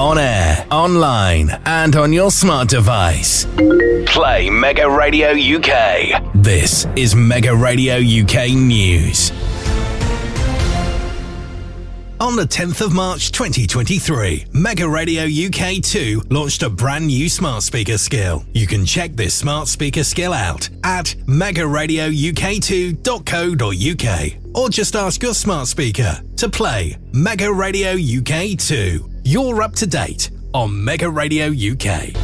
on air, online, and on your smart device. Play Mega Radio UK. This is Mega Radio UK News. On the 10th of March 2023, Mega Radio UK 2 launched a brand new smart speaker skill. You can check this smart speaker skill out at megaradiouk2.co.uk or just ask your smart speaker to play Mega Radio UK 2. You're up to date on Mega Radio UK.